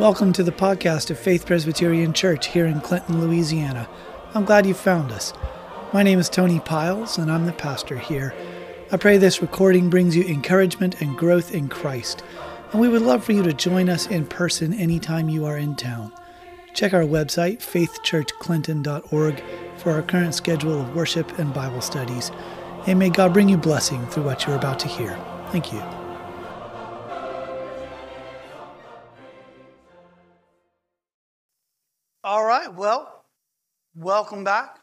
Welcome to the podcast of Faith Presbyterian Church here in Clinton, Louisiana. I'm glad you found us. My name is Tony Piles, and I'm the pastor here. I pray this recording brings you encouragement and growth in Christ, and we would love for you to join us in person anytime you are in town. Check our website, faithchurchclinton.org, for our current schedule of worship and Bible studies, and may God bring you blessing through what you're about to hear. Thank you. Well, welcome back.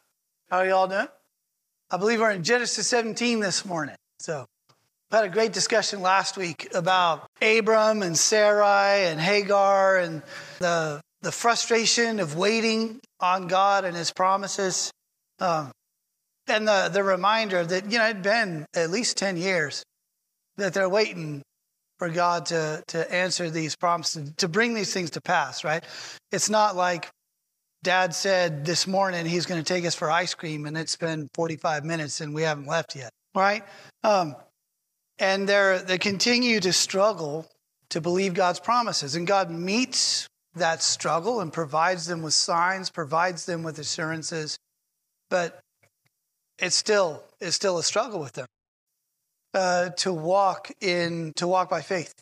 How are y'all doing? I believe we're in Genesis 17 this morning. So, we had a great discussion last week about Abram and Sarai and Hagar and the, the frustration of waiting on God and his promises. Um, and the, the reminder that, you know, it'd been at least 10 years that they're waiting for God to, to answer these promises, to bring these things to pass, right? It's not like Dad said this morning he's going to take us for ice cream, and it's been 45 minutes and we haven't left yet, right? Um, and they're, they continue to struggle to believe God's promises. And God meets that struggle and provides them with signs, provides them with assurances. But it's still, it's still a struggle with them uh, to walk in, to walk by faith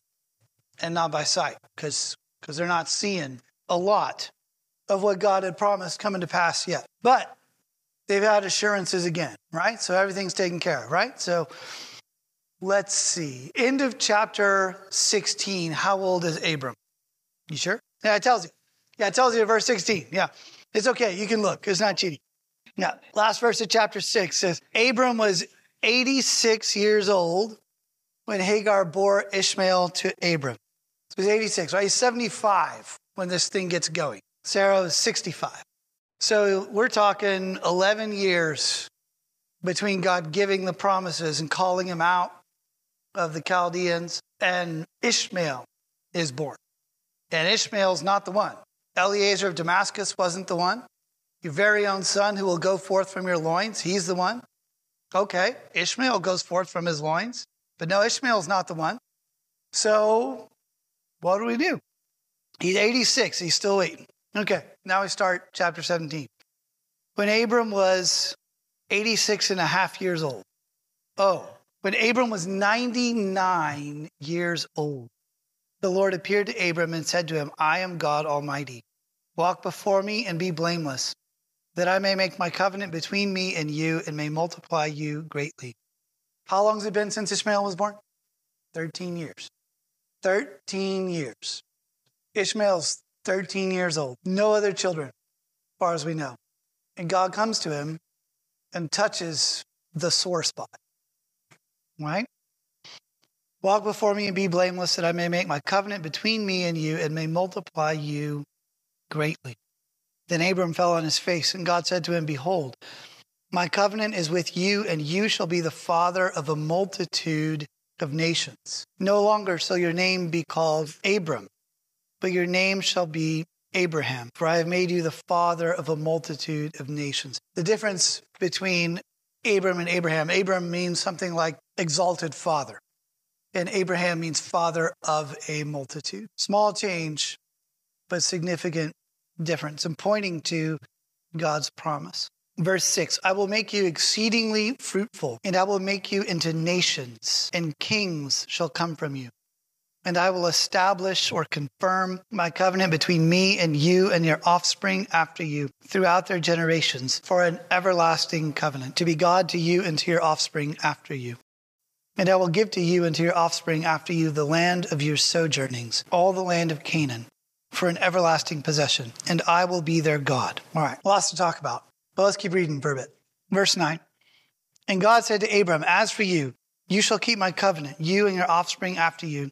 and not by sight because because they're not seeing a lot of what God had promised coming to pass yet. But they've had assurances again, right? So everything's taken care of, right? So let's see. End of chapter 16. How old is Abram? You sure? Yeah, it tells you. Yeah, it tells you in verse 16. Yeah. It's okay. You can look. It's not cheating. Now, Last verse of chapter 6 says Abram was 86 years old when Hagar bore Ishmael to Abram. So he's 86, right? He's 75 when this thing gets going. Sarah was 65. So we're talking 11 years between God giving the promises and calling him out of the Chaldeans and Ishmael is born. And Ishmael's not the one. Eliezer of Damascus wasn't the one. Your very own son who will go forth from your loins, he's the one. Okay, Ishmael goes forth from his loins, but no, Ishmael's not the one. So what do we do? He's 86, he's still waiting. Okay, now we start chapter 17. When Abram was 86 and a half years old. Oh, when Abram was 99 years old, the Lord appeared to Abram and said to him, I am God Almighty. Walk before me and be blameless, that I may make my covenant between me and you and may multiply you greatly. How long has it been since Ishmael was born? 13 years. 13 years. Ishmael's 13 years old, no other children, as far as we know. And God comes to him and touches the sore spot. Right? Walk before me and be blameless, that I may make my covenant between me and you and may multiply you greatly. Then Abram fell on his face, and God said to him, Behold, my covenant is with you, and you shall be the father of a multitude of nations. No longer shall your name be called Abram but your name shall be Abraham, for I have made you the father of a multitude of nations. The difference between Abram and Abraham Abram means something like exalted father, and Abraham means father of a multitude. Small change, but significant difference and pointing to God's promise. Verse 6 I will make you exceedingly fruitful, and I will make you into nations, and kings shall come from you and I will establish or confirm my covenant between me and you and your offspring after you throughout their generations for an everlasting covenant, to be God to you and to your offspring after you. And I will give to you and to your offspring after you the land of your sojournings, all the land of Canaan, for an everlasting possession, and I will be their God. All right, lots to talk about, but let's keep reading bit. Verse 9 And God said to Abram, As for you, you shall keep my covenant, you and your offspring after you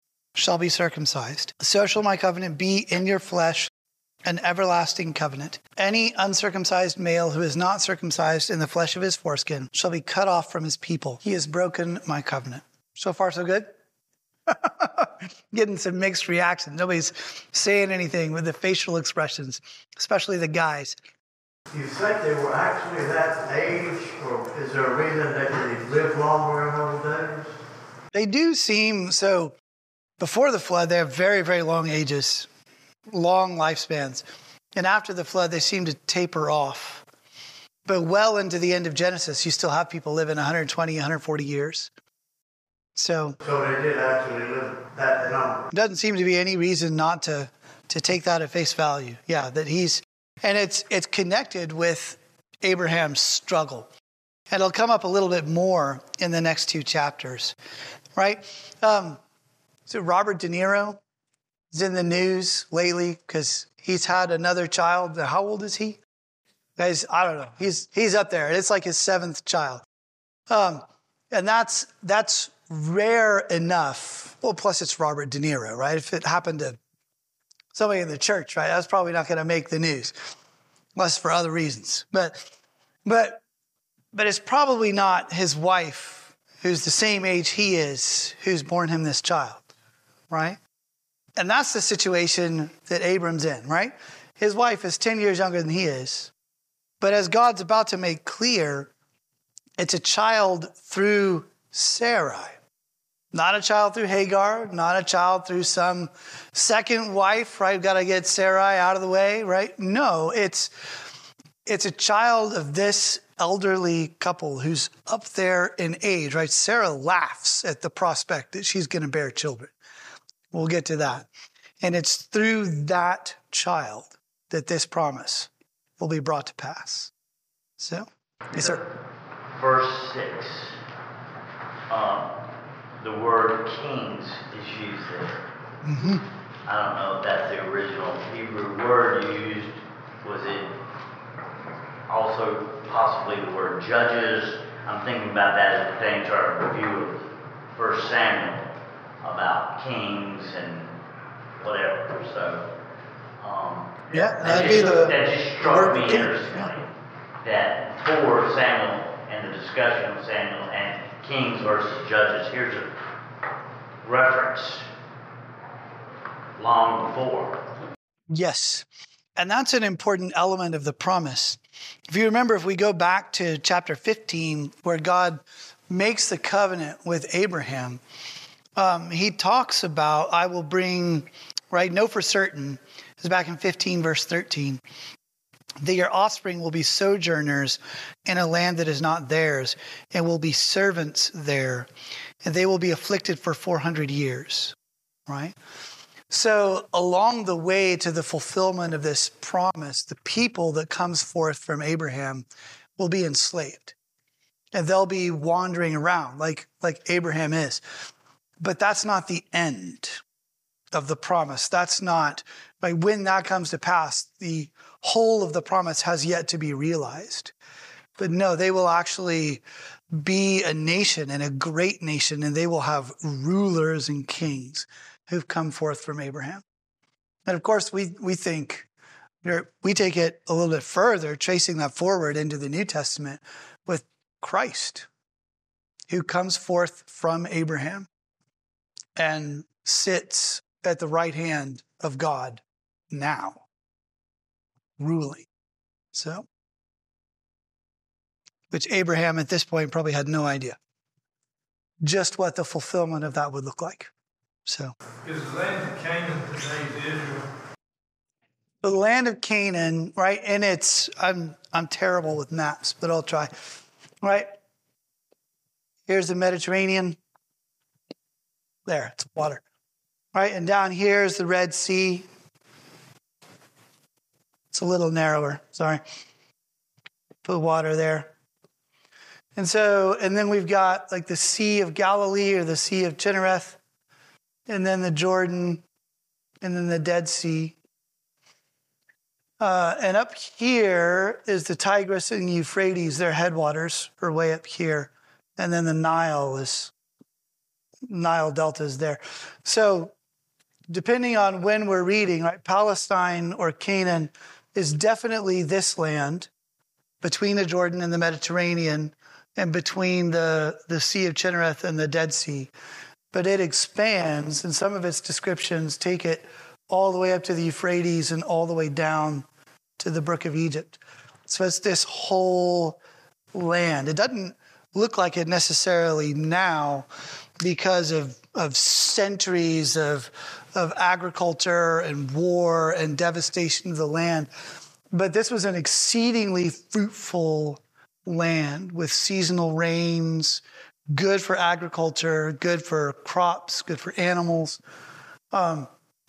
shall be circumcised. So shall my covenant be in your flesh, an everlasting covenant. Any uncircumcised male who is not circumcised in the flesh of his foreskin shall be cut off from his people. He has broken my covenant. So far, so good? Getting some mixed reactions. Nobody's saying anything with the facial expressions, especially the guys. You think they were actually that age, or is there a reason that they lived longer in those days? They do seem so. Before the flood, they have very, very long ages, long lifespans. And after the flood, they seem to taper off. But well into the end of Genesis, you still have people living 120, 140 years. So, So they did actually live that number. doesn't seem to be any reason not to to take that at face value. Yeah, that he's and it's it's connected with Abraham's struggle. And it'll come up a little bit more in the next two chapters, right? Um, so Robert De Niro is in the news lately because he's had another child. How old is he? Guys, I don't know. He's he's up there. It's like his seventh child, um, and that's that's rare enough. Well, plus it's Robert De Niro, right? If it happened to somebody in the church, right, that's probably not going to make the news, unless for other reasons. But but but it's probably not his wife, who's the same age he is, who's born him this child, right? And that's the situation that Abram's in, right? His wife is 10 years younger than he is. But as God's about to make clear, it's a child through Sarai. Not a child through Hagar, not a child through some second wife, right? We've Got to get Sarai out of the way, right? No, it's it's a child of this elderly couple who's up there in age, right? Sarah laughs at the prospect that she's going to bear children. We'll get to that. And it's through that child that this promise will be brought to pass. So, yes, sir. verse 6, um, the word kings is used there. I don't know if that's the original Hebrew word used. Was it also possibly the word judges? I'm thinking about that as pertaining to our review of First Samuel about kings and whatever. So, um, Yeah, that that'd just- be the that just struck me interestingly that for Samuel and the discussion of Samuel and kings versus judges, here's a reference long before. Yes. And that's an important element of the promise. If you remember, if we go back to chapter 15, where God makes the covenant with Abraham, um, he talks about, I will bring, right, know for certain, is back in 15, verse 13, that your offspring will be sojourners in a land that is not theirs, and will be servants there, and they will be afflicted for 400 years, right? So, along the way to the fulfillment of this promise, the people that comes forth from Abraham will be enslaved. And they'll be wandering around like, like Abraham is. But that's not the end of the promise. That's not, by when that comes to pass, the whole of the promise has yet to be realized. But no, they will actually be a nation and a great nation, and they will have rulers and kings who've come forth from Abraham. And of course, we, we think, we take it a little bit further, tracing that forward into the New Testament with Christ, who comes forth from Abraham and sits at the right hand of God now, ruling. So, which Abraham at this point probably had no idea just what the fulfillment of that would look like. So, Is the land of Canaan today's Israel? the land of Canaan, right? And it's I'm I'm terrible with maps, but I'll try. Right? Here's the Mediterranean. There, it's water. Right? And down here is the Red Sea. It's a little narrower, sorry. Put water there. And so, and then we've got like the Sea of Galilee or the Sea of Chinnereth, and then the Jordan, and then the Dead Sea. Uh, and up here is the Tigris and Euphrates. Their headwaters are way up here. And then the Nile is, Nile Delta is there. So depending on when we're reading, right, Palestine or Canaan is definitely this land between the Jordan and the Mediterranean and between the, the Sea of Chinnereth and the Dead Sea. But it expands, and some of its descriptions take it all the way up to the Euphrates and all the way down to the Brook of Egypt. So it's this whole land. It doesn't look like it necessarily now because of, of centuries of, of agriculture and war and devastation of the land. But this was an exceedingly fruitful land with seasonal rains, good for agriculture, good for crops, good for animals. Um,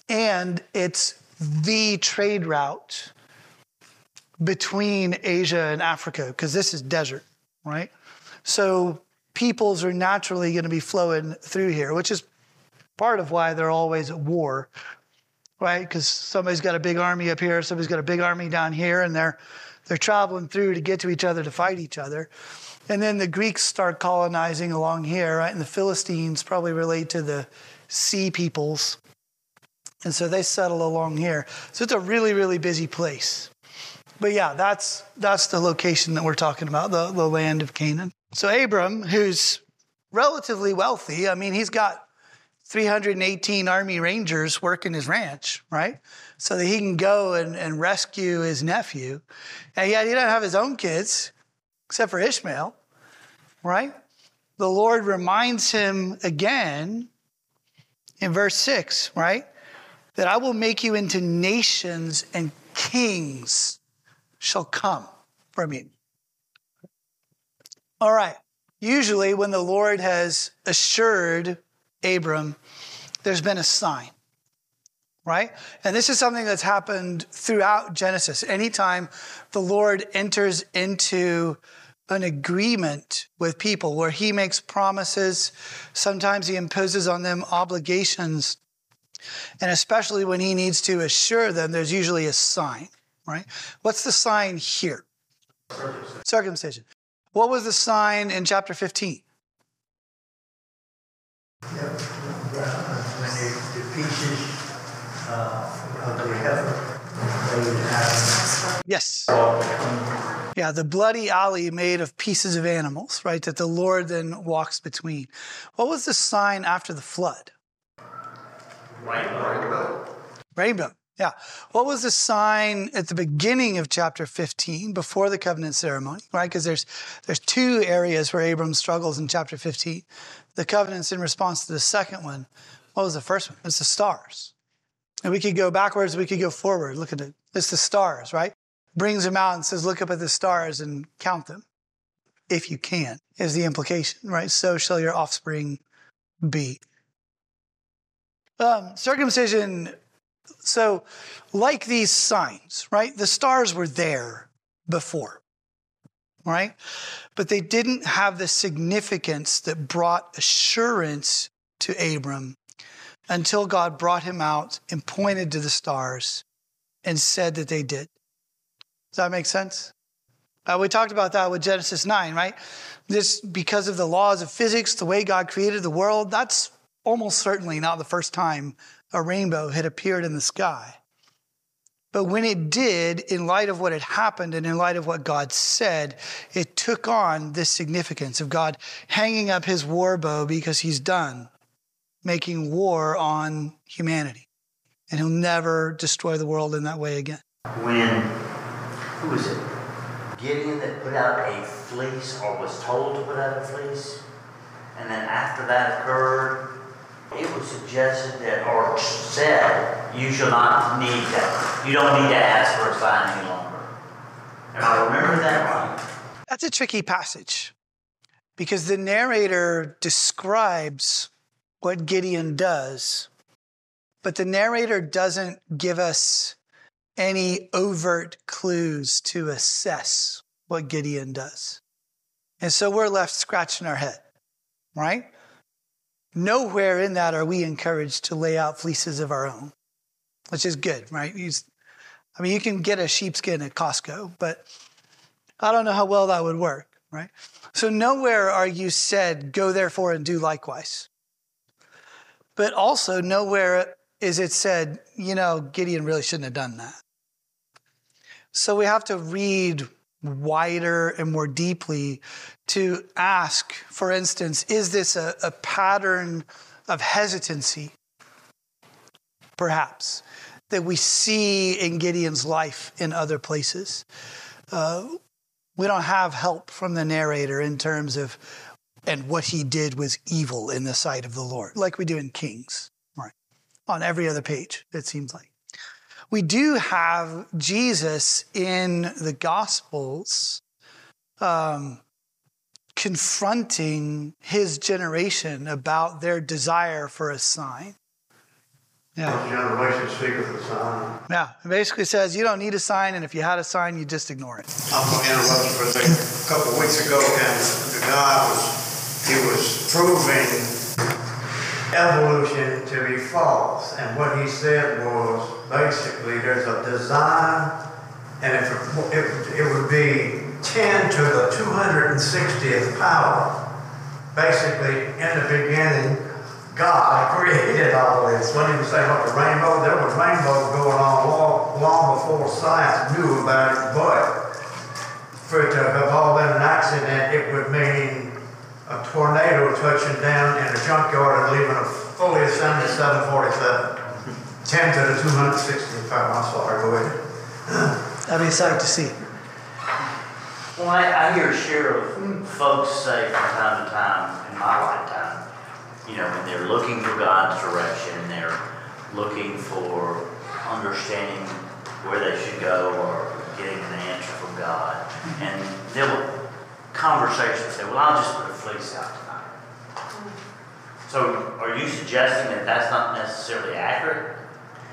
and it's the trade route between Asia and Africa because this is desert, right? So peoples are naturally going to be flowing through here, which is part of why they're always at war, right? Because somebody's got a big army up here, somebody's got a big army down here, and they're they're traveling through to get to each other to fight each other. And then the Greeks start colonizing along here, right? And the Philistines probably relate to the sea peoples. And so they settle along here. So it's a really, really busy place. But yeah, that's that's the location that we're talking about, the, the land of Canaan. So Abram, who's relatively wealthy, I mean, he's got 318 Army Rangers working his ranch, right? So that he can go and, and rescue his nephew. And yet he doesn't have his own kids, except for Ishmael, right? The Lord reminds him again in verse 6, right? That I will make you into nations and kings shall come from you. All right. Usually, when the Lord has assured Abram, there's been a sign, right? And this is something that's happened throughout Genesis. Anytime the Lord enters into an agreement with people where he makes promises, sometimes he imposes on them obligations. And especially when he needs to assure them, there's usually a sign, right? What's the sign here? Circumcision. Circumcision. What was the sign in chapter 15? Yep, when the, the pieces uh, of the heifer, they would have Yes. Yeah, the bloody alley made of pieces of animals, right? That the Lord then walks between. What was the sign after the flood? Rainbow. Rainbow. Yeah. What was the sign at the beginning of chapter 15 before the covenant ceremony, right? Because there's there's two areas where Abram struggles in chapter 15. The covenant's in response to the second one. What was the first one? It's the stars. And we could go backwards, we could go forward. Look at it. It's the stars, right? Brings him out and says, look up at the stars and count them. If you can, is the implication, right? So shall your offspring be. Um, circumcision so, like these signs, right? The stars were there before, right? But they didn't have the significance that brought assurance to Abram until God brought him out and pointed to the stars and said that they did. Does that make sense? Uh, we talked about that with Genesis 9, right? This, because of the laws of physics, the way God created the world, that's almost certainly not the first time a rainbow had appeared in the sky. But when it did, in light of what had happened and in light of what God said, it took on this significance of God hanging up his war bow because he's done making war on humanity. And he'll never destroy the world in that way again. When, who was it? Gideon that put out a fleece or was told to put out a fleece? And then after that occurred, it was suggested that, or said, you shall not need that. You don't need to ask for a sign any longer. And I remember that right. That's a tricky passage because the narrator describes what Gideon does, but the narrator doesn't give us any overt clues to assess what Gideon does. And so we're left scratching our head, right? Nowhere in that are we encouraged to lay out fleeces of our own, which is good, right? I mean, you can get a sheepskin at Costco, but I don't know how well that would work, right? So, nowhere are you said, go therefore and do likewise. But also, nowhere is it said, you know, Gideon really shouldn't have done that. So we have to read wider and more deeply to ask, for instance, is this a, a pattern of hesitancy? Perhaps that we see in Gideon's life in other places. Uh, we don't have help from the narrator in terms of, and what he did was evil in the sight of the Lord, like we do in Kings, right? On every other page, it seems like. We do have Jesus in the Gospels um, confronting his generation about their desire for a sign. Yeah. Generation speaketh the sign. Yeah, it basically says you don't need a sign, and if you had a sign, you just ignore it. I'm going to interrupt you for a second. A couple of weeks ago, and the guy was he was proving evolution to be false. And what he said was basically there's a design, and if it, it, it would be 10 to the 260th power. Basically, in the beginning, God created all this. When he was saying about the rainbow, there was rainbows going on long, long before science knew about it, but for it to have all been an accident, it would mean a tornado touching down in a junkyard and leaving a fully assembled 747. 10 to the 260 pound. I'm sorry, go ahead. That'd be a sight to see. Well, I, I hear a share of folks say from time to time in my lifetime, you know, when they're looking for God's direction, they're looking for understanding where they should go or getting an answer from God. And they'll conversation say, well, I'll just put a fleece out tonight. So are you suggesting that that's not necessarily accurate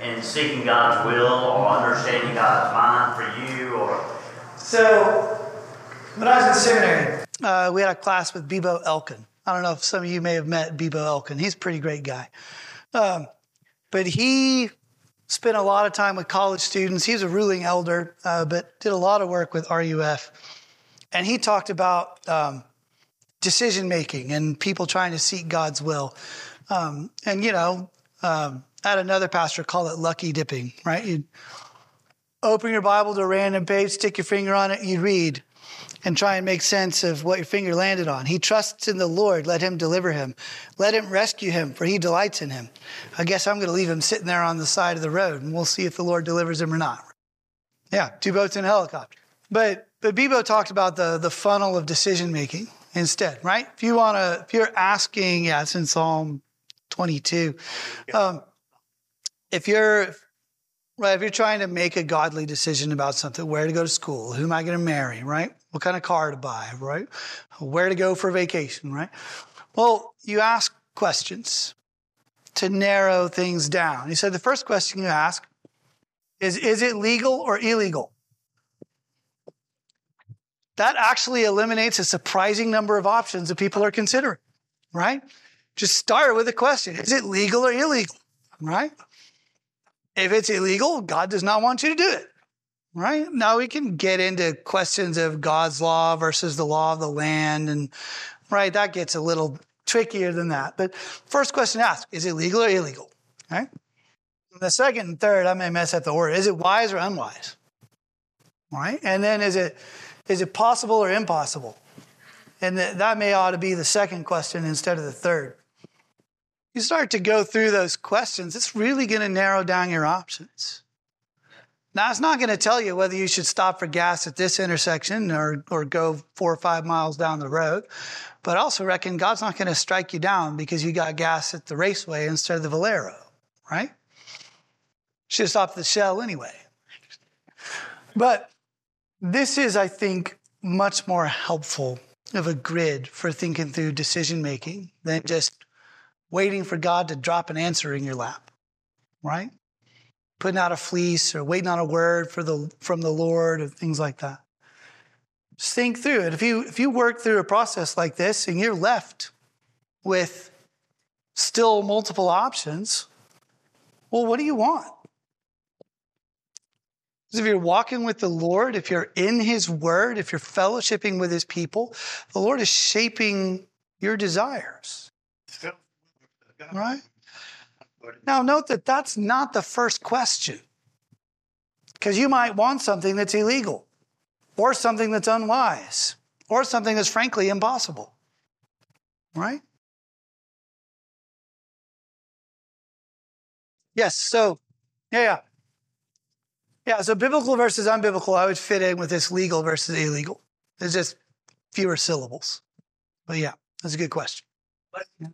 in seeking God's will or understanding God's mind for you or? So when I was in seminary, uh, we had a class with Bebo Elkin. I don't know if some of you may have met Bebo Elkin. He's a pretty great guy. Um, but he spent a lot of time with college students. He was a ruling elder, uh, but did a lot of work with RUF. And he talked about um, decision making and people trying to seek God's will. Um, and, you know, um, I had another pastor call it lucky dipping, right? You'd open your Bible to a random page, stick your finger on it, you read and try and make sense of what your finger landed on. He trusts in the Lord. Let him deliver him. Let him rescue him, for he delights in him. I guess I'm going to leave him sitting there on the side of the road, and we'll see if the Lord delivers him or not. Yeah, two boats and a helicopter. But but Bebo talked about the, the funnel of decision making instead, right? If you want to, if you're asking, yeah, it's in Psalm 22. Um, if you're, right, if you're trying to make a godly decision about something, where to go to school, who am I going to marry, right? What kind of car to buy, right? Where to go for vacation, right? Well, you ask questions to narrow things down. You said the first question you ask is, is it legal or illegal? that actually eliminates a surprising number of options that people are considering, right? Just start with a question Is it legal or illegal, right? If it's illegal, God does not want you to do it, right? Now we can get into questions of God's law versus the law of the land, and right, that gets a little trickier than that. But first question asked Is it legal or illegal, right? The second and third, I may mess up the order. Is it wise or unwise? Right? And then is it is it possible or impossible? And that may ought to be the second question instead of the third. You start to go through those questions, it's really going to narrow down your options. Now, it's not going to tell you whether you should stop for gas at this intersection or, or go four or five miles down the road. But also reckon God's not going to strike you down because you got gas at the raceway instead of the Valero, right? Should have stopped the Shell anyway. But this is, I think, much more helpful of a grid for thinking through decision making than just waiting for God to drop an answer in your lap, right? Putting out a fleece or waiting on a word for the, from the Lord or things like that. Just think through it. If you, if you work through a process like this and you're left with still multiple options, well, what do you want? If you're walking with the Lord, if you're in His Word, if you're fellowshipping with His people, the Lord is shaping your desires. Right? Now, note that that's not the first question, because you might want something that's illegal, or something that's unwise, or something that's frankly impossible, right? Yes, so, yeah, yeah. Yeah, so biblical versus unbiblical, I would fit in with this legal versus illegal. There's just fewer syllables. But yeah, that's a good question. Yeah.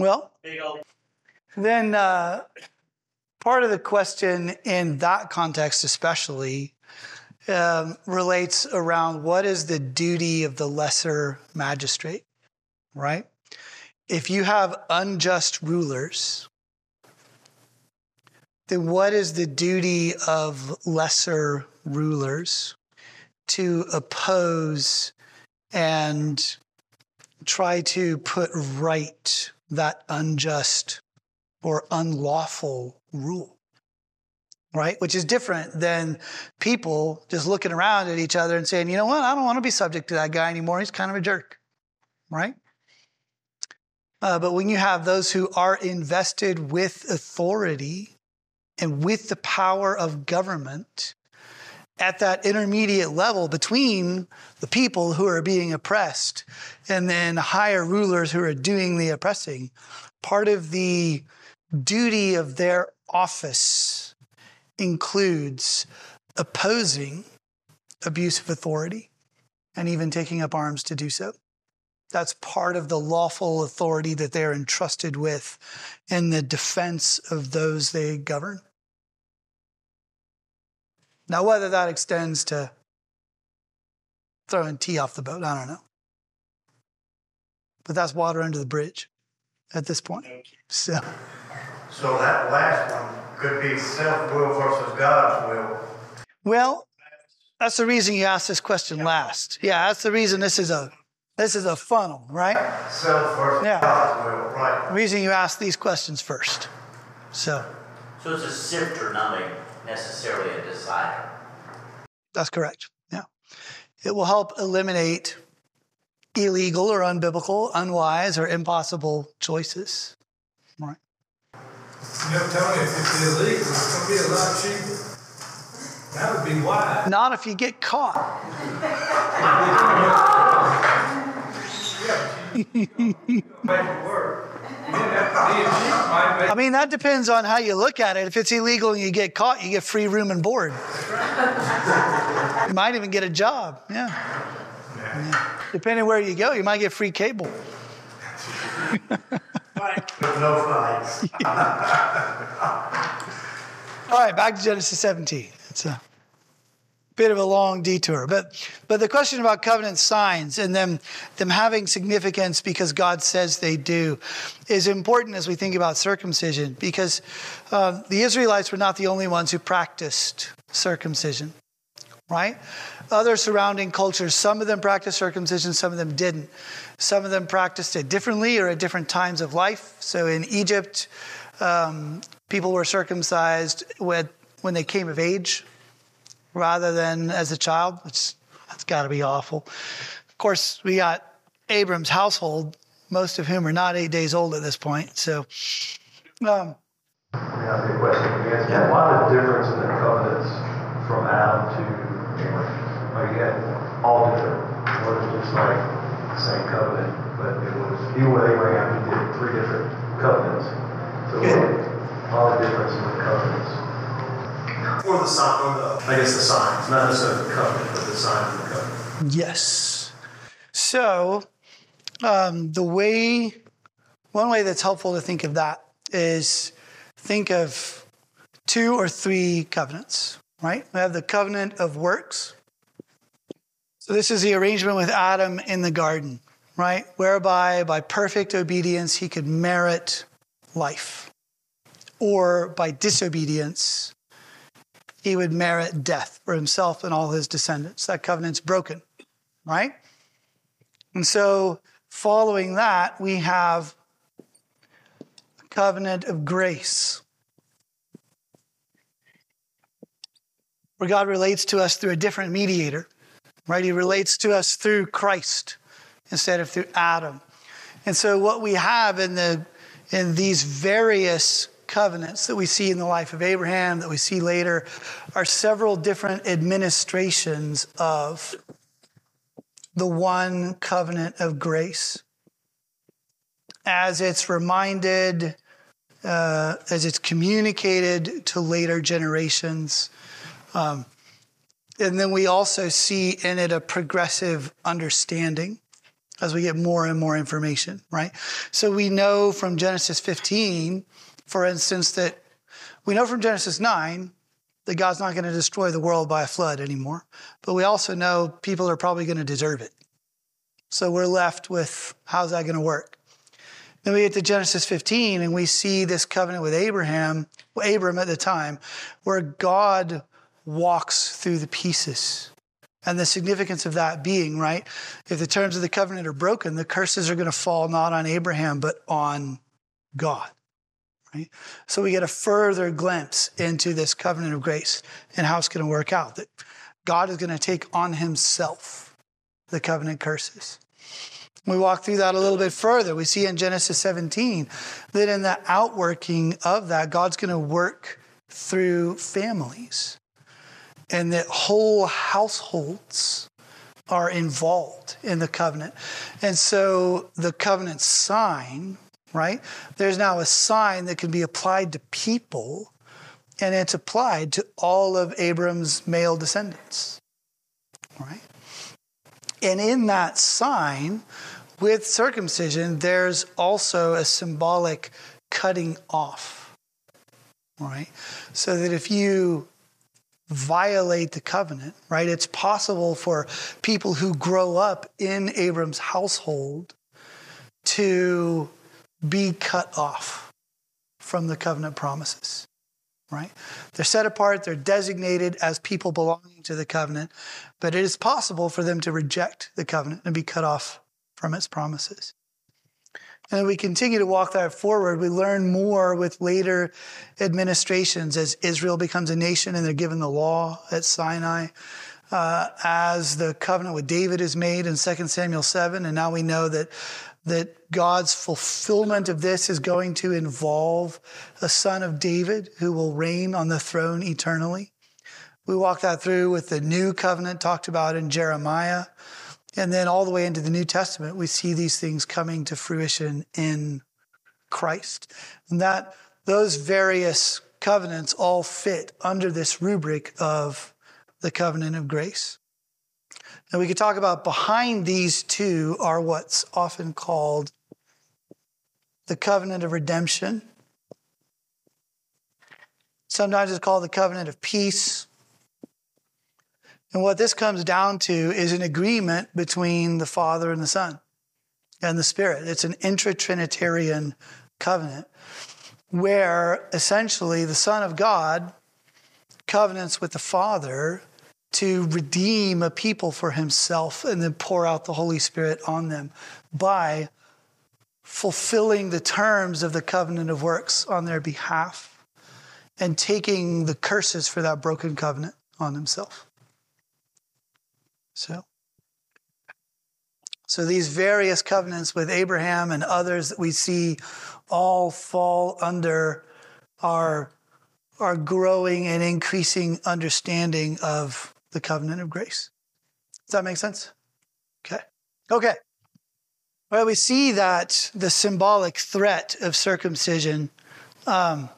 Well, then uh, part of the question in that context, especially, um, relates around what is the duty of the lesser magistrate, right? If you have unjust rulers, then what is the duty of lesser rulers to oppose and try to put right that unjust or unlawful rule? right? Which is different than people just looking around at each other and saying, you know what, I don't want to be subject to that guy anymore. He's kind of a jerk, right? Uh, but when you have those who are invested with authority and with the power of government at that intermediate level between the people who are being oppressed and then higher rulers who are doing the oppressing, part of the duty of their office includes opposing abuse of authority and even taking up arms to do so. That's part of the lawful authority that they're entrusted with in the defense of those they govern. Now, whether that extends to throwing tea off the boat, I don't know. But that's water under the bridge at this point. So, So that last one could be self-will versus God's will. well, that's the reason you asked this question last. Yeah, that's the reason this is a this is a funnel, right? Self versus Yeah. God's will, right? The reason you ask these questions first. So, So it's a sifter, not a necessarily a decider. That's correct. Yeah. It will help eliminate illegal or unbiblical, unwise, or impossible choices. Right. You know, Tony, if it's illegal, it's gonna be a lot cheaper. That would be wise. Not if you get caught. Make it work. You didn't have to be a cheap, might make I mean, that depends on how you look at it. If it's illegal and you get caught, you get free room and board. you might even get a job. Yeah. Yeah. Depending where you go, you might get free cable. No fights. All right, back to Genesis 17. It's a bit of a long detour, but but the question about covenant signs and them them having significance because God says they do is important as we think about circumcision because uh, the Israelites were not the only ones who practiced circumcision, right? Other surrounding cultures, some of them practiced circumcision, some of them didn't. Some of them practiced it differently or at different times of life. So in Egypt, um, people were circumcised when, when they came of age rather than as a child, which that's got to be awful. Of course, we got Abram's household, most of whom are not eight days old at this point. So, um, Yeah, good question. Yeah. Why the difference in the covenants from Adam to Abraham? Like, you had all different. It wasn't just like the same covenant, but it was, even with Abraham, he did three different covenants. So, all the difference in the covenants. The sign, or the, I guess the signs, not necessarily the covenant, but the signs of the covenant. yes. So, um, the way, one way that's helpful to think of that is think of two or three covenants, right? We have the covenant of works. So, this is the arrangement with Adam in the garden, right? Whereby by perfect obedience he could merit life, or by disobedience he would merit death for himself and all his descendants. That covenant's broken, right? And so, following that, we have a covenant of grace. Where God relates to us through a different mediator, right? He relates to us through Christ instead of through Adam. And so what we have in the in these various covenants that we see in the life of Abraham, that we see later, are several different administrations of the one covenant of grace. As it's reminded, uh, as it's communicated to later generations. Um, and then we also see in it a progressive understanding as we get more and more information, right? So we know from Genesis 15, for instance, that we know from Genesis 9 that God's not going to destroy the world by a flood anymore. But we also know people are probably going to deserve it. So we're left with how's that going to work? Then we get to Genesis 15 and we see this covenant with Abraham, Abram at the time, where God walks through the pieces. And the significance of that being, right? If the terms of the covenant are broken, the curses are going to fall not on Abraham, but on God. Right? So we get a further glimpse into this covenant of grace and how it's going to work out. That God is going to take on himself the covenant curses. We walk through that a little bit further. We see in Genesis 17 that in the outworking of that, God's going to work through families and that whole households are involved in the covenant. And so the covenant sign, right? There's now a sign that can be applied to people, and it's applied to all of Abram's male descendants, right? And in that sign, with circumcision, there's also a symbolic cutting off, right? So that if you violate the covenant, right? It's possible for people who grow up in Abram's household to be cut off from the covenant promises, right? They're set apart, they're designated as people belonging to the covenant, but it is possible for them to reject the covenant and be cut off from its promises. And we continue to walk that forward. We learn more with later administrations as Israel becomes a nation and they're given the law at Sinai. Uh, as the covenant with David is made in 2 Samuel 7, and now we know that that God's fulfillment of this is going to involve a son of David who will reign on the throne eternally. We walk that through with the new covenant talked about in Jeremiah. And then all the way into the New Testament, we see these things coming to fruition in Christ. And that those various covenants all fit under this rubric of the covenant of grace. And we could talk about behind these two are what's often called the covenant of redemption. Sometimes it's called the covenant of peace. And what this comes down to is an agreement between the Father and the Son and the Spirit. It's an intra Trinitarian covenant where essentially the Son of God covenants with the Father to redeem a people for himself and then pour out the Holy Spirit on them by fulfilling the terms of the covenant of works on their behalf and taking the curses for that broken covenant on himself. So, so these various covenants with Abraham and others that we see all fall under our, our growing and increasing understanding of the covenant of grace. Does that make sense? Okay. Okay. Well, we see that the symbolic threat of circumcision um,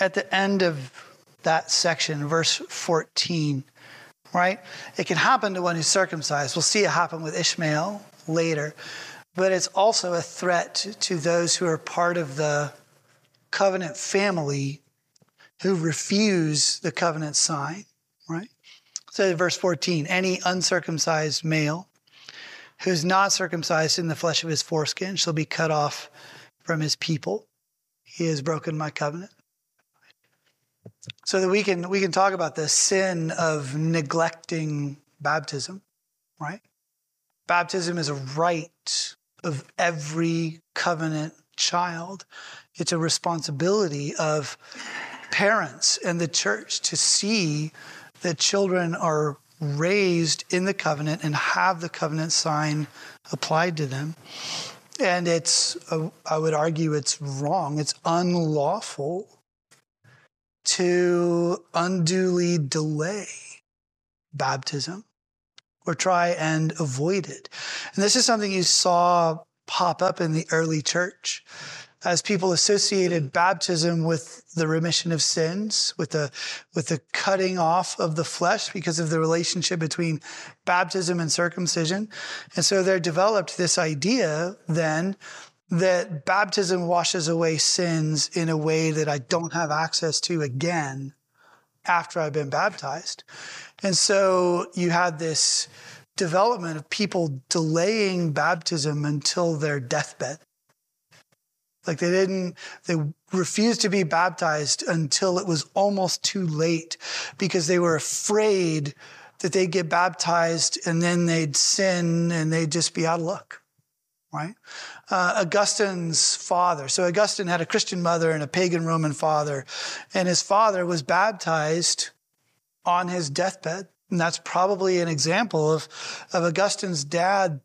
at the end of that section, verse 14 right? It can happen to one who's circumcised. We'll see it happen with Ishmael later. But it's also a threat to those who are part of the covenant family who refuse the covenant sign, right? So, verse 14 any uncircumcised male who's not circumcised in the flesh of his foreskin shall be cut off from his people. He has broken my covenant so that we can we can talk about the sin of neglecting baptism right baptism is a right of every covenant child. It's a responsibility of parents and the church to see that children are raised in the covenant and have the covenant sign applied to them. And it's, uh, I would argue, it's wrong, it's unlawful to unduly delay baptism or try and avoid it. And this is something you saw pop up in the early church as people associated baptism with the remission of sins, with the, with the cutting off of the flesh because of the relationship between baptism and circumcision. And so there developed this idea then that baptism washes away sins in a way that I don't have access to again after I've been baptized. And so you had this development of people delaying baptism until their deathbed. Like they didn't, they refused to be baptized until it was almost too late because they were afraid that they'd get baptized and then they'd sin and they'd just be out of luck, right? Uh, Augustine's father. So Augustine had a Christian mother and a pagan Roman father, and his father was baptized on his deathbed. And that's probably an example of, of Augustine's dad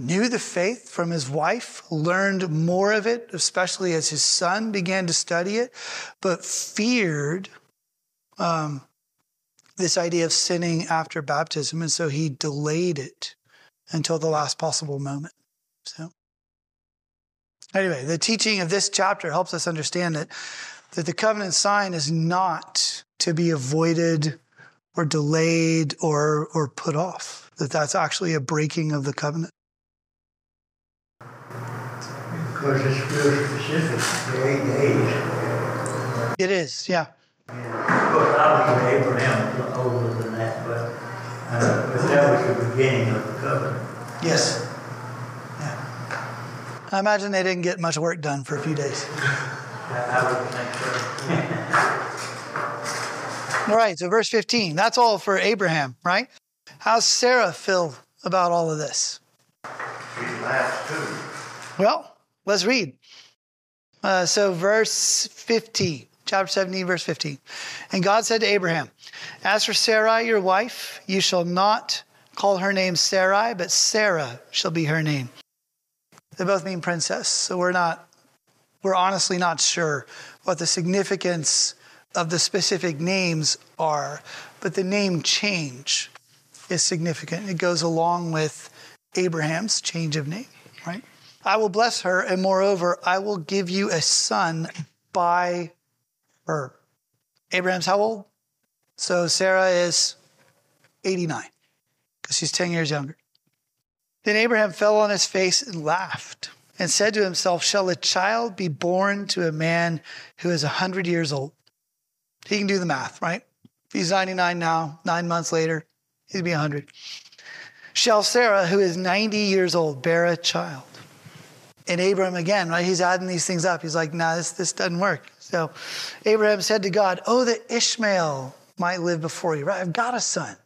knew the faith from his wife, learned more of it, especially as his son began to study it, but feared um, this idea of sinning after baptism. And so he delayed it until the last possible moment. So, anyway, the teaching of this chapter helps us understand that, that the covenant sign is not to be avoided or delayed or, or put off, that that's actually a breaking of the covenant. Because it's real specific, the eight days. It is, yeah. Of course, obviously Abraham was older than that, but, uh, but that was the beginning of the covenant. Yes. Yeah. I imagine they didn't get much work done for a few days. I I would think so. All right, so verse 15, that's all for Abraham, right? How's Sarah feel about all of this? She laughs too. Well, let's read. Uh, so, verse 15, chapter 17, verse 15. And God said to Abraham, As for Sarai, your wife, you shall not call her name Sarai, but Sarah shall be her name. They both mean princess, so we're not, we're honestly not sure what the significance of the specific names are, but the name change is significant. It goes along with Abraham's change of name? I will bless her, and moreover, I will give you a son by her. Abraham's how old? So Sarah is 89, because she's 10 years younger. Then Abraham fell on his face and laughed, and said to himself, Shall a child be born to a man who is 100 years old? He can do the math, right? If he's 99 now, nine months later, he'd be 100. Shall Sarah, who is 90 years old, bear a child? And Abraham again, right? He's adding these things up. He's like, nah, this, this doesn't work. So Abraham said to God, Oh, that Ishmael might live before you, right? I've got a son.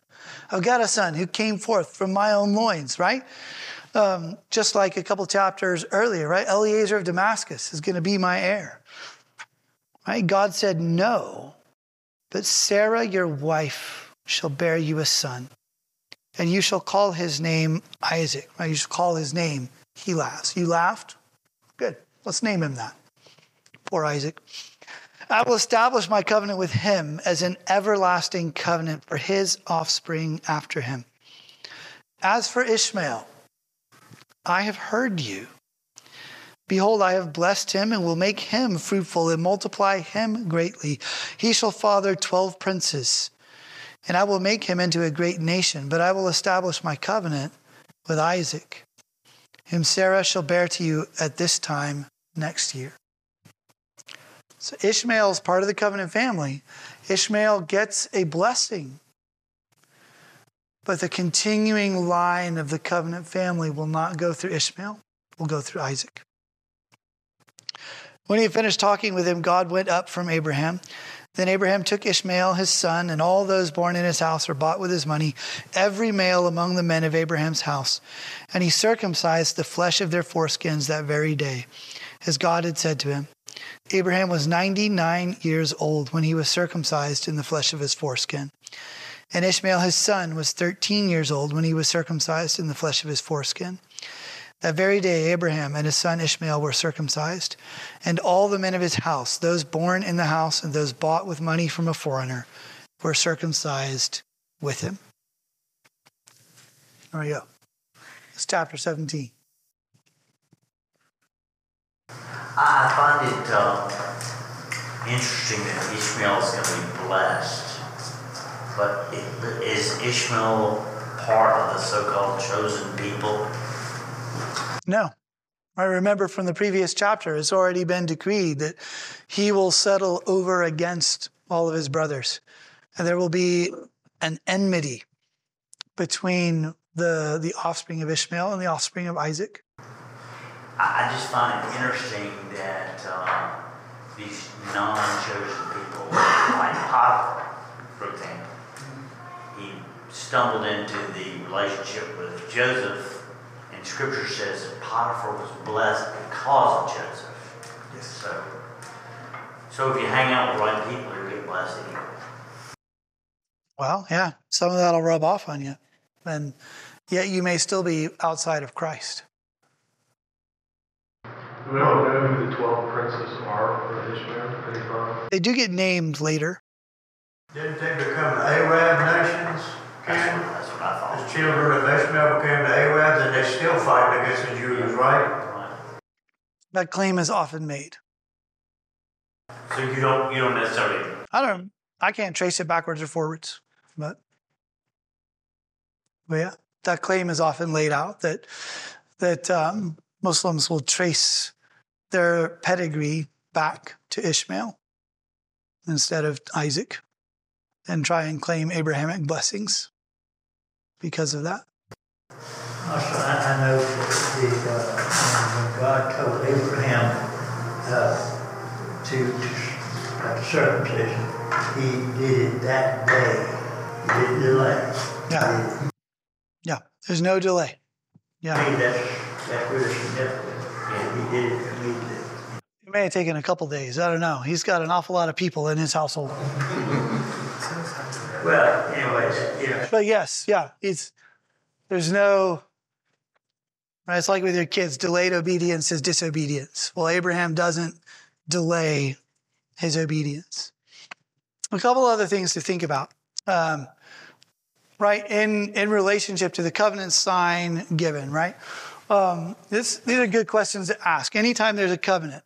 I've got a son who came forth from my own loins, right? Um, just like a couple chapters earlier, right? Eliezer of Damascus is going to be my heir. Right? God said, No, but Sarah, your wife, shall bear you a son, and you shall call his name Isaac. Right? You shall call his name he laughs. You laughed? Good. Let's name him that. Poor Isaac. I will establish my covenant with him as an everlasting covenant for his offspring after him. As for Ishmael, I have heard you. Behold, I have blessed him and will make him fruitful and multiply him greatly. He shall father twelve princes, and I will make him into a great nation, but I will establish my covenant with Isaac whom Sarah shall bear to you at this time next year. So Ishmael is part of the covenant family. Ishmael gets a blessing. But the continuing line of the covenant family will not go through Ishmael, will go through Isaac. When he finished talking with him, God went up from Abraham. Then Abraham took Ishmael, his son, and all those born in his house were bought with his money, every male among the men of Abraham's house. And he circumcised the flesh of their foreskins that very day. as God had said to him. Abraham was 99 years old when he was circumcised in the flesh of his foreskin. And Ishmael, his son, was 13 years old when he was circumcised in the flesh of his foreskin. That very day, Abraham and his son Ishmael were circumcised, and all the men of his house, those born in the house and those bought with money from a foreigner, were circumcised with him. There we go. It's chapter 17. I find it uh, interesting that Ishmael is going to be blessed. But is Ishmael part of the so called chosen people? No. I remember from the previous chapter, it's already been decreed that he will settle over against all of his brothers. And there will be an enmity between the, the offspring of Ishmael and the offspring of Isaac. I just find it interesting that uh, these non-chosen people, like Potiphar, for example, he stumbled into the relationship with Joseph, and Scripture says that Potiphar was blessed because of Joseph. Yes. So, so if you hang out with the right people, you'll get blessed anyway. Well, yeah, some of that'll rub off on you, and yet you may still be outside of Christ. We don't know who the 12 princes are of Ishmael They do get named later. Didn't they become Arab nations? Children of Ishmael became the Arabs, and they're still fight against the Jews, right? That claim is often made. So you don't you don't necessarily. I don't. I can't trace it backwards or forwards, but, but yeah, that claim is often laid out that that um, Muslims will trace their pedigree back to Ishmael instead of Isaac and try and claim Abrahamic blessings because of that. Also, I, I know that the, uh, when God told Abraham uh, to, to uh, circumcision, he did it that day. He didn't delay. Yeah. Yeah. There's no delay. Yeah. I mean, that's, that's really significant. Yeah, he did it it may have taken a couple days. I don't know. He's got an awful lot of people in his household. Well, anyways, yeah. But yes, yeah, it's there's no. Right, it's like with your kids. Delayed obedience is disobedience. Well, Abraham doesn't delay his obedience. A couple other things to think about. Um, right in in relationship to the covenant sign given. Right. Um, this, these are good questions to ask. Anytime there's a covenant,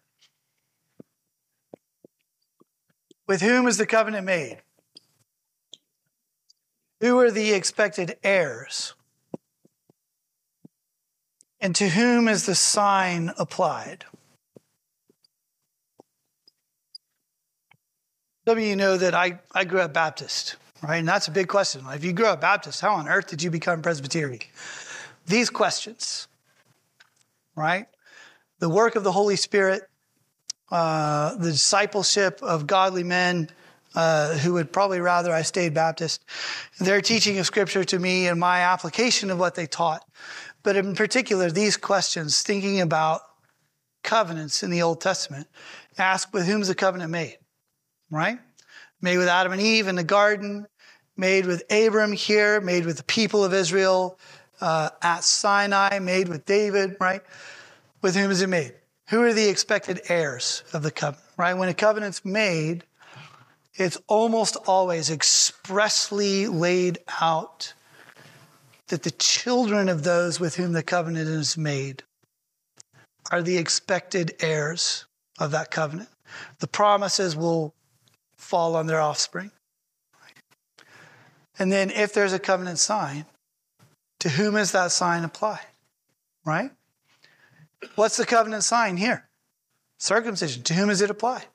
with whom is the covenant made? Who are the expected heirs? And to whom is the sign applied? Some of you know that I, I grew up Baptist, right? And that's a big question. If you grew up Baptist, how on earth did you become Presbyterian? These questions right? The work of the Holy Spirit, uh, the discipleship of godly men uh, who would probably rather I stayed Baptist, their teaching of Scripture to me and my application of what they taught. But in particular, these questions, thinking about covenants in the Old Testament, ask with whom is the covenant made, right? Made with Adam and Eve in the garden, made with Abram here, made with the people of Israel, uh, at Sinai, made with David, right? With whom is it made? Who are the expected heirs of the covenant, right? When a covenant's made, it's almost always expressly laid out that the children of those with whom the covenant is made are the expected heirs of that covenant. The promises will fall on their offspring. And then if there's a covenant sign, to whom is that sign applied? Right? What's the covenant sign here? Circumcision. To whom is it applied?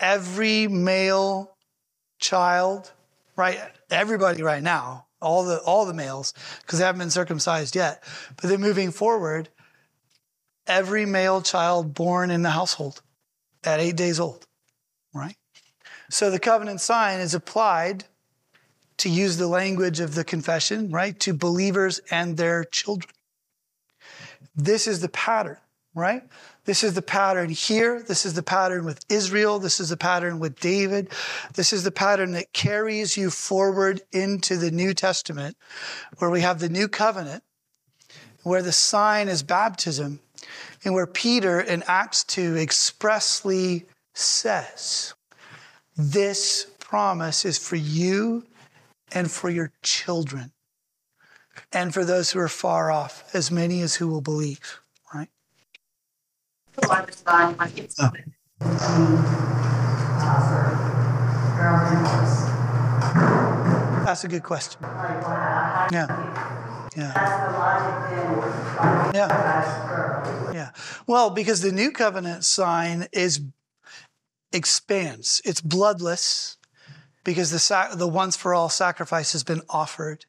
Every male child, right? Everybody right now, all the all the males, because they haven't been circumcised yet. But then moving forward, every male child born in the household at eight days old, right? So the covenant sign is applied to use the language of the confession, right, to believers and their children. This is the pattern right? This is the pattern here. This is the pattern with Israel. This is the pattern with David. This is the pattern that carries you forward into the New Testament, where we have the new covenant, where the sign is baptism, and where Peter in Acts 2 expressly says, This promise is for you and for your children and for those who are far off, as many as who will believe, right? That's a good question. Yeah. Yeah. Yeah. Yeah. Well, because the new covenant sign is expands. It's bloodless because the sac- the once for all sacrifice has been offered,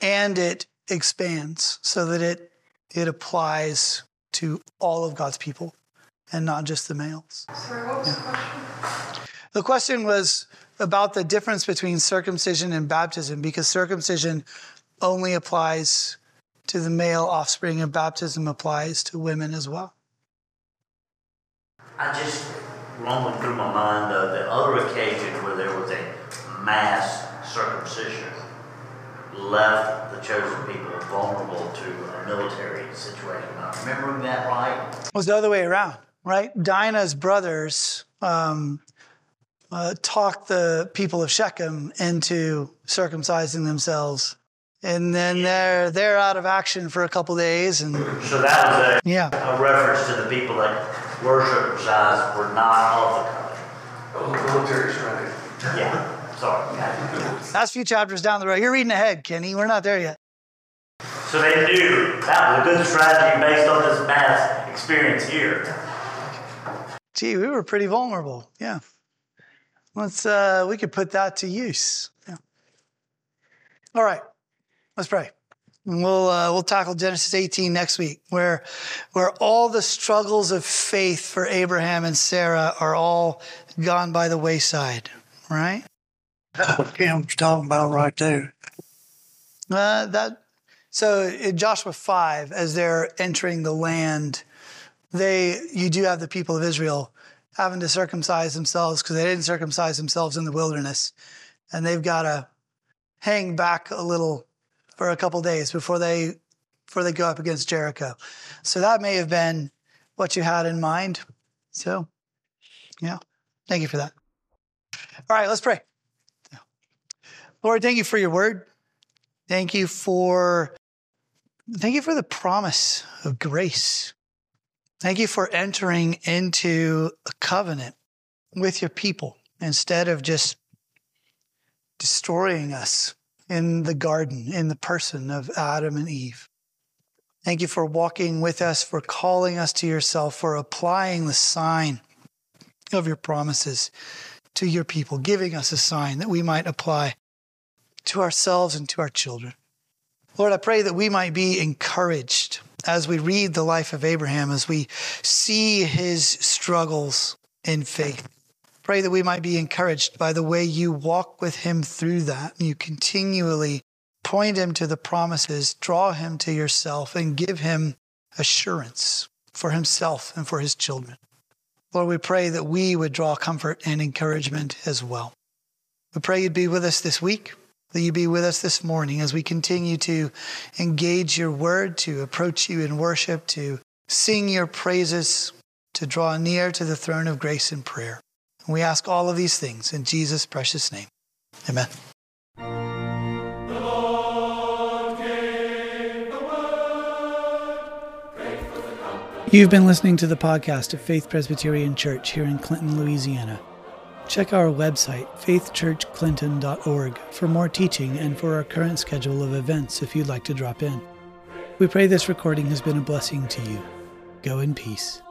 and it expands so that it it applies to all of God's people and not just the males. Sorry, what was the question? The question was about the difference between circumcision and baptism because circumcision only applies to the male offspring and baptism applies to women as well. I just roaming through my mind uh, the other occasion where there was a mass circumcision left the chosen people vulnerable to a military situation. Am I remembering that right? It was the other way around, right? Dinah's brothers um, uh, talked the people of Shechem into circumcising themselves. And then they're they're out of action for a couple days, and So that was a, yeah, a, a reference to the people that were circumcised were not of the covenant. Oh, the military's right. Yeah, sorry. that's a few chapters down the road. You're reading ahead, Kenny. We're not there yet. So they knew that was a good strategy based on this mass experience here. Gee, we were pretty vulnerable. Yeah, let's uh, we could put that to use. Yeah. All right, let's pray. And we'll uh, we'll tackle Genesis 18 next week, where where all the struggles of faith for Abraham and Sarah are all gone by the wayside. Right? That's what Kim's talking about right there. Uh, that so in Joshua five, as they're entering the land, they you do have the people of Israel having to circumcise themselves because they didn't circumcise themselves in the wilderness, and they've got to hang back a little for a couple days before they before they go up against Jericho. So that may have been what you had in mind. So, yeah, thank you for that. All right, let's pray. Lord, thank you for your word. Thank you for thank you for the promise of grace. Thank you for entering into a covenant with your people instead of just destroying us in the garden, in the person of Adam and Eve. Thank you for walking with us, for calling us to yourself, for applying the sign of your promises to your people, giving us a sign that we might apply to ourselves and to our children. Lord, I pray that we might be encouraged as we read the life of Abraham, as we see his struggles in faith. Pray that we might be encouraged by the way you walk with him through that. You continually point him to the promises, draw him to yourself, and give him assurance for himself and for his children. Lord, we pray that we would draw comfort and encouragement as well. We pray you'd be with us this week, that you be with us this morning as we continue to engage your word, to approach you in worship, to sing your praises, to draw near to the throne of grace in prayer. And we ask all of these things in Jesus' precious name. Amen. You've been listening to the podcast of Faith Presbyterian Church here in Clinton, Louisiana. Check our website, faithchurchclinton.org, for more teaching and for our current schedule of events if you'd like to drop in. We pray this recording has been a blessing to you. Go in peace.